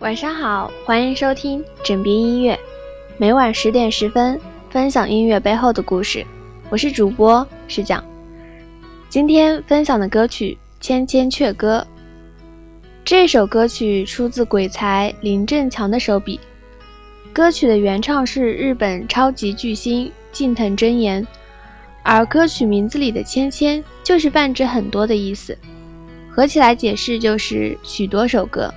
晚上好，欢迎收听枕边音乐，每晚十点十分分享音乐背后的故事。我是主播石讲，今天分享的歌曲《千千阙歌》。这首歌曲出自鬼才林振强的手笔，歌曲的原唱是日本超级巨星近藤真彦，而歌曲名字里的“千千”就是泛指很多的意思，合起来解释就是许多首歌。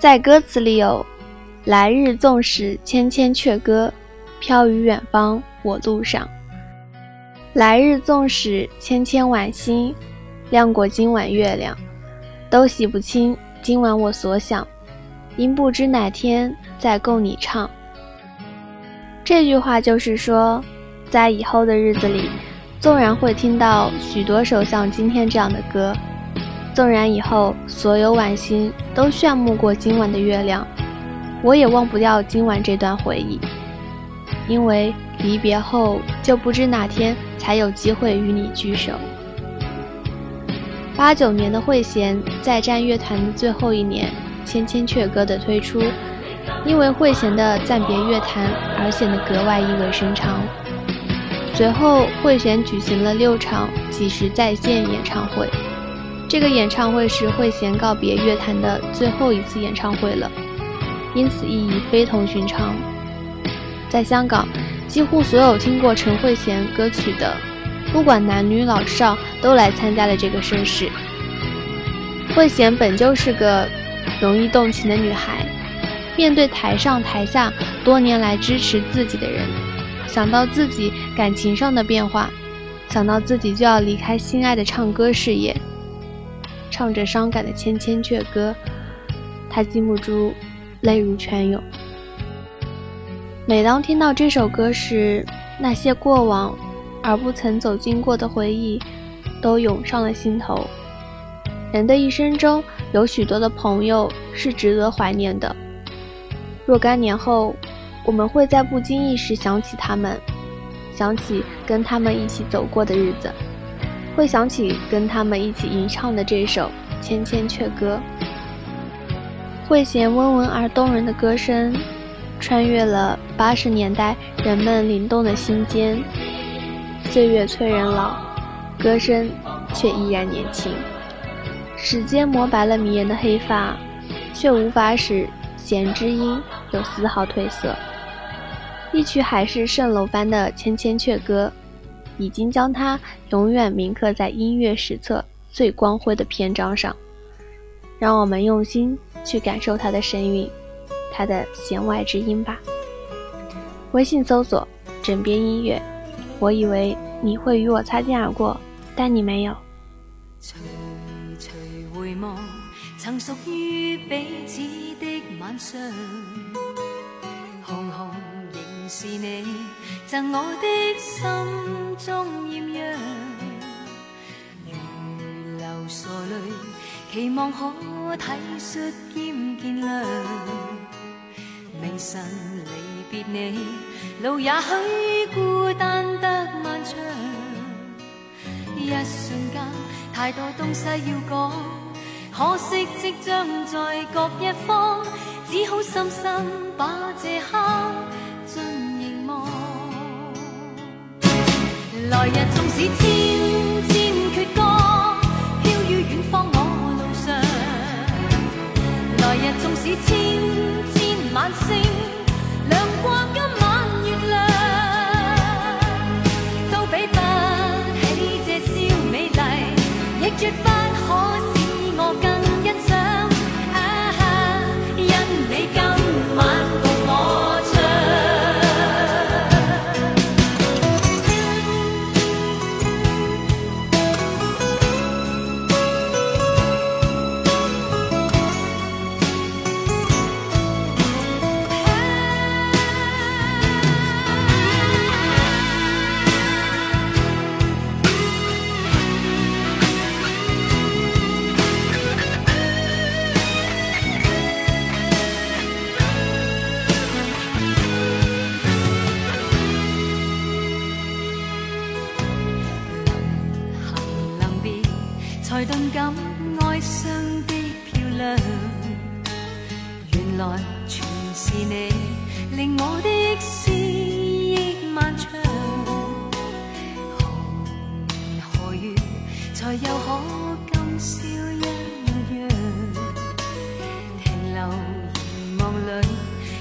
在歌词里有“来日纵使千千阙歌，飘于远方我路上”。来日纵使千千晚星，亮过今晚月亮，都洗不清今晚我所想，因不知哪天再供你唱。这句话就是说，在以后的日子里，纵然会听到许多首像今天这样的歌。纵然以后所有晚星都炫目过今晚的月亮，我也忘不掉今晚这段回忆。因为离别后就不知哪天才有机会与你聚首。八九年的慧娴在战乐团的最后一年，《千千阙歌》的推出，因为慧娴的暂别乐坛而显得格外意味深长。随后，慧娴举行了六场几时在线演唱会。这个演唱会是慧娴告别乐坛的最后一次演唱会了，因此意义非同寻常。在香港，几乎所有听过陈慧娴歌曲的，不管男女老少，都来参加了这个盛事。慧娴本就是个容易动情的女孩，面对台上台下多年来支持自己的人，想到自己感情上的变化，想到自己就要离开心爱的唱歌事业。唱着伤感的千千阙歌，他禁不住泪如泉涌。每当听到这首歌时，那些过往而不曾走进过的回忆，都涌上了心头。人的一生中有许多的朋友是值得怀念的。若干年后，我们会在不经意时想起他们，想起跟他们一起走过的日子。会想起跟他们一起吟唱的这首《千千阙歌》，慧娴温文而动人的歌声，穿越了八十年代人们灵动的心间。岁月催人老，歌声却依然年轻。时间磨白了迷人的黑发，却无法使弦之音有丝毫褪色。一曲海市蜃楼般的《千千阙歌》。已经将它永远铭刻在音乐史册最光辉的篇章上，让我们用心去感受它的神韵，它的弦外之音吧。微信搜索“枕边音乐”，我以为你会与我擦肩而过，但你没有。回望，曾属于彼此的晚上，是你，赠我的心。中艳阳，如流傻泪，期望可体恤兼见谅。明晨离别你，路也许孤单得漫长。一瞬间，太多东西要讲，可惜即将在各一方，只好深深把这刻来日纵使千才顿感哀伤的漂亮，原来全是你，令我的思忆漫长。何年何月才又可今宵一样？停留凝望里，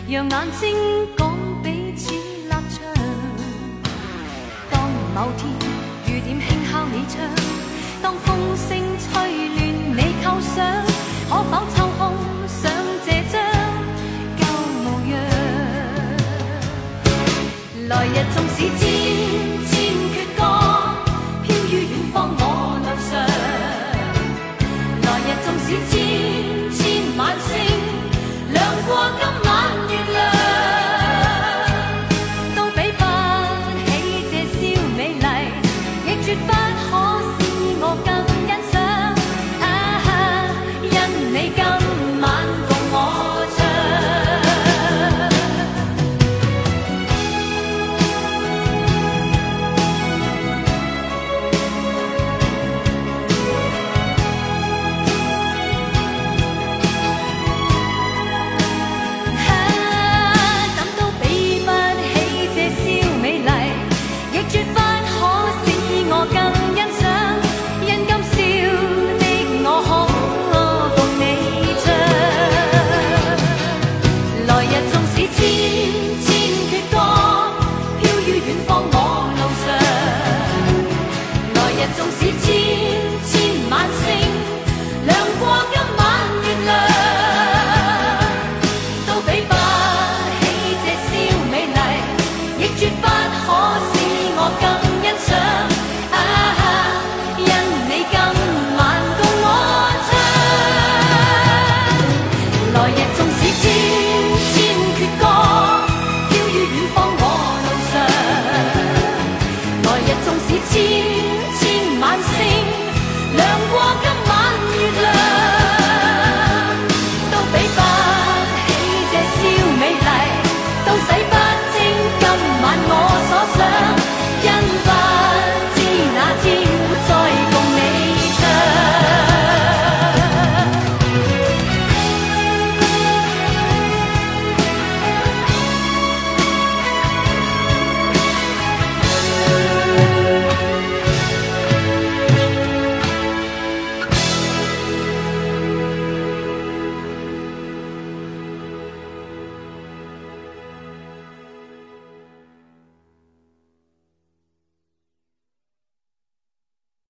让眼睛讲彼此立场。当某天雨点轻敲你窗，